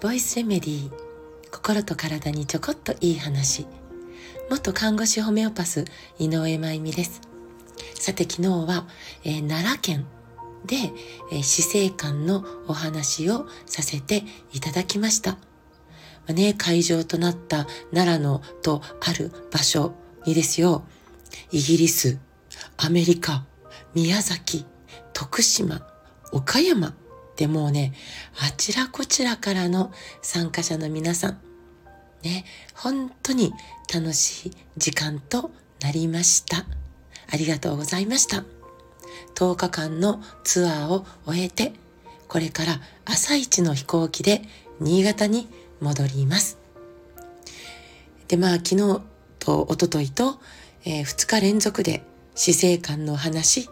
ボイスレメディー心と体にちょこっといい話。元看護師ホメオパス井上真由美です。さて昨日は、えー、奈良県で、えー、死生観のお話をさせていただきました。まあ、ね、会場となった奈良のとある場所にですよ、イギリス、アメリカ、宮崎、徳島、岡山でもうね、あちらこちらからの参加者の皆さん、ね、本当に楽しい時間となりました。ありがとうございました。10日間のツアーを終えて、これから朝一の飛行機で新潟に戻ります。で、まあ昨日と一昨日と、えー、2日連続で死生観の話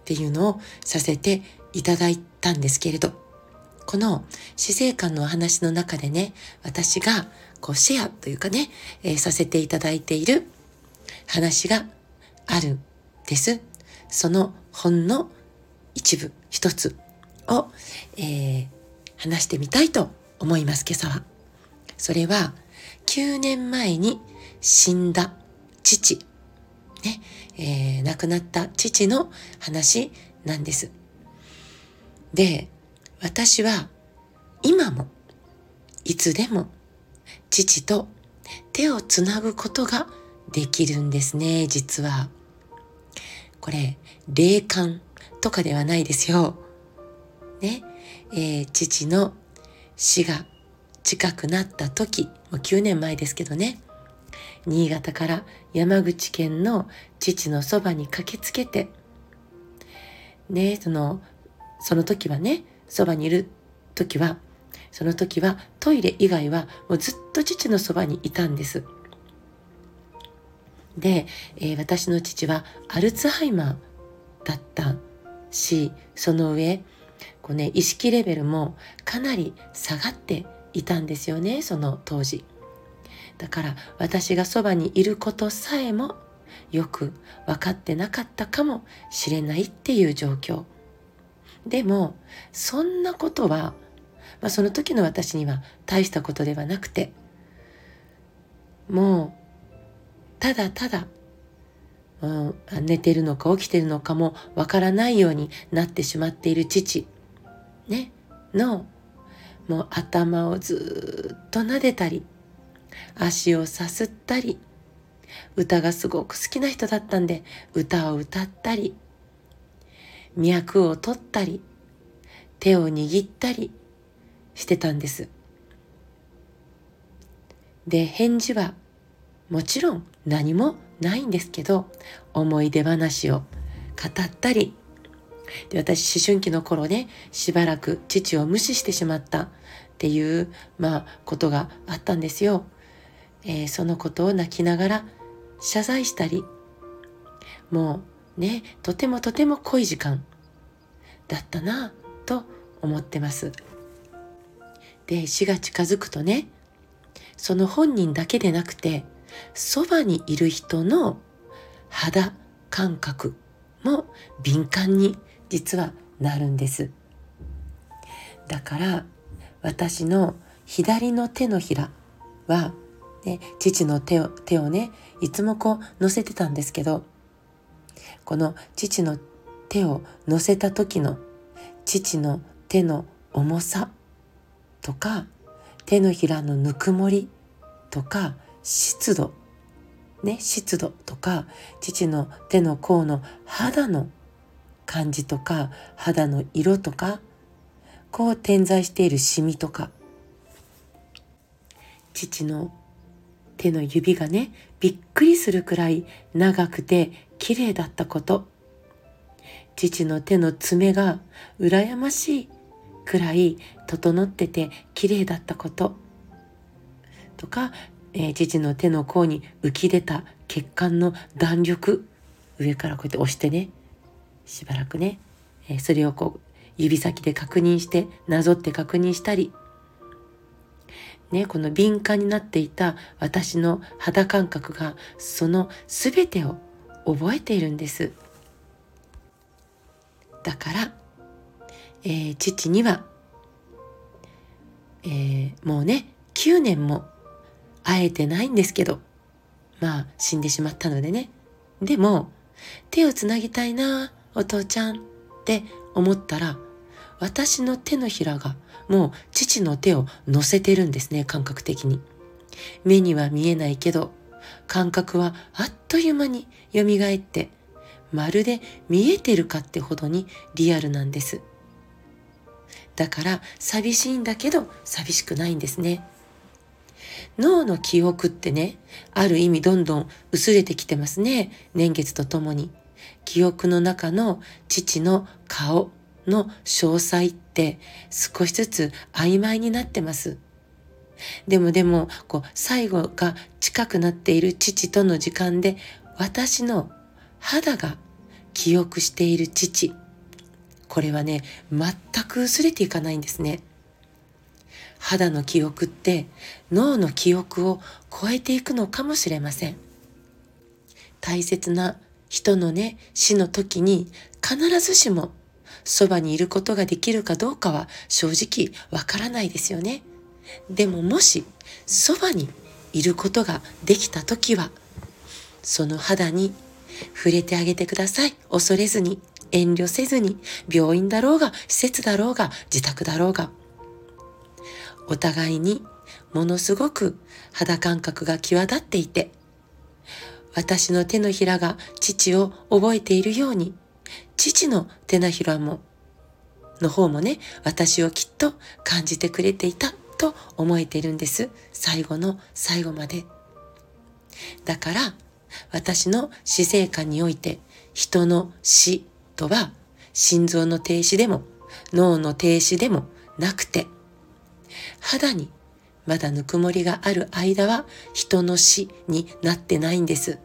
っていうのをさせていただいたんですけれど、この死生観のお話の中でね、私がこうシェアというかね、えー、させていただいている話があるんです。その本の一部、一つを、えー、話してみたいと思います、今朝は。それは、9年前に死んだ父、ね、えー、亡くなった父の話なんです。で、私は今も、いつでも、父と手をつなぐことができるんですね、実は。これ、霊感とかではないですよ。ね、えー、父の死が近くなった時、もう9年前ですけどね、新潟から山口県の父のそばに駆けつけて、ね、その、その時はね、そばにいる時は、その時はトイレ以外はもうずっと父のそばにいたんです。で、えー、私の父はアルツハイマーだったし、その上、こうね、意識レベルもかなり下がっていたんですよね、その当時。だから私がそばにいることさえもよく分かってなかったかもしれないっていう状況。でも、そんなことは、まあ、その時の私には大したことではなくて、もうただただ、うん、寝てるのか起きてるのかもわからないようになってしまっている父、ね、の、もう頭をずっと撫でたり、足をさすったり、歌がすごく好きな人だったんで、歌を歌ったり、脈を取ったり、手を握ったりしてたんです。で、返事はもちろん何もないんですけど、思い出話を語ったり、で私思春期の頃ね、しばらく父を無視してしまったっていう、まあ、ことがあったんですよ。えー、そのことを泣きながら謝罪したり、もうね、とてもとても濃い時間だったなと思ってます。で、死が近づくとね、その本人だけでなくて、そばにいる人の肌感覚も敏感に実はなるんです。だから私の左の手のひらは、ね、父の手を手をねいつもこう乗せてたんですけどこの父の手を乗せた時の父の手の重さとか手のひらのぬくもりとか湿度ね湿度とか父の手の甲の肌の感じとか肌の色とかこう点在しているシミとか父の手の指がねびっくりするくらい長くて綺麗だったこと。父の手の爪が羨ましいくらい整ってて綺麗だったこと。とかえー、父の手の甲に浮き出た血管の弾力。上からこうやって押してねしばらくね、えー、それをこう指先で確認してなぞって確認したり。ね、この敏感になっていた私の肌感覚がその全てを覚えているんです。だからえー、父には、えー、もうね、9年も会えてないんですけど、まあ死んでしまったのでね。でも、手をつなぎたいな、お父ちゃんって思ったら、私の手のひらがもう父の手を乗せてるんですね、感覚的に。目には見えないけど、感覚はあっという間に蘇って、まるで見えてるかってほどにリアルなんです。だから寂しいんだけど寂しくないんですね。脳の記憶ってね、ある意味どんどん薄れてきてますね。年月とともに。記憶の中の父の顔の詳細って少しずつ曖昧になってます。でもでも、こう、最後が近くなっている父との時間で、私の肌が記憶している父。これはね、全く薄れていかないんですね。肌の記憶って脳の記憶を超えていくのかもしれません。大切な人のね、死の時に必ずしもそばにいることができるかどうかは正直わからないですよね。でももしそばにいることができた時は、その肌に触れてあげてください。恐れずに、遠慮せずに、病院だろうが、施設だろうが、自宅だろうが。お互いにものすごく肌感覚が際立っていて、私の手のひらが父を覚えているように、父の手のひらも、の方もね、私をきっと感じてくれていたと思えているんです。最後の最後まで。だから、私の死生観において、人の死とは、心臓の停止でも、脳の停止でもなくて、肌にまだぬくもりがある間は人の死になってないんです。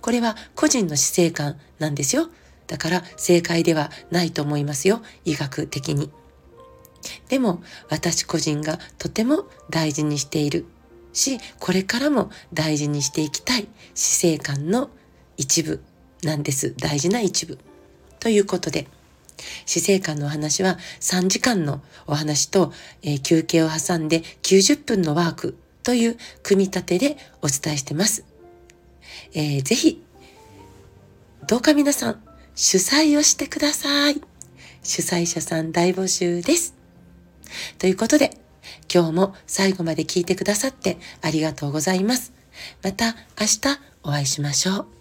これは個人の死生観なんですよ。だから正解ではないと思いますよ。医学的に。でも私個人がとても大事にしているし、これからも大事にしていきたい死生観の一部なんです。大事な一部。ということで、死生観のお話は3時間のお話と、えー、休憩を挟んで90分のワークという組み立てでお伝えしてます。えー、ぜひ、どうか皆さん主催をしてください。主催者さん大募集です。ということで、今日も最後まで聞いてくださってありがとうございます。また明日お会いしましょう。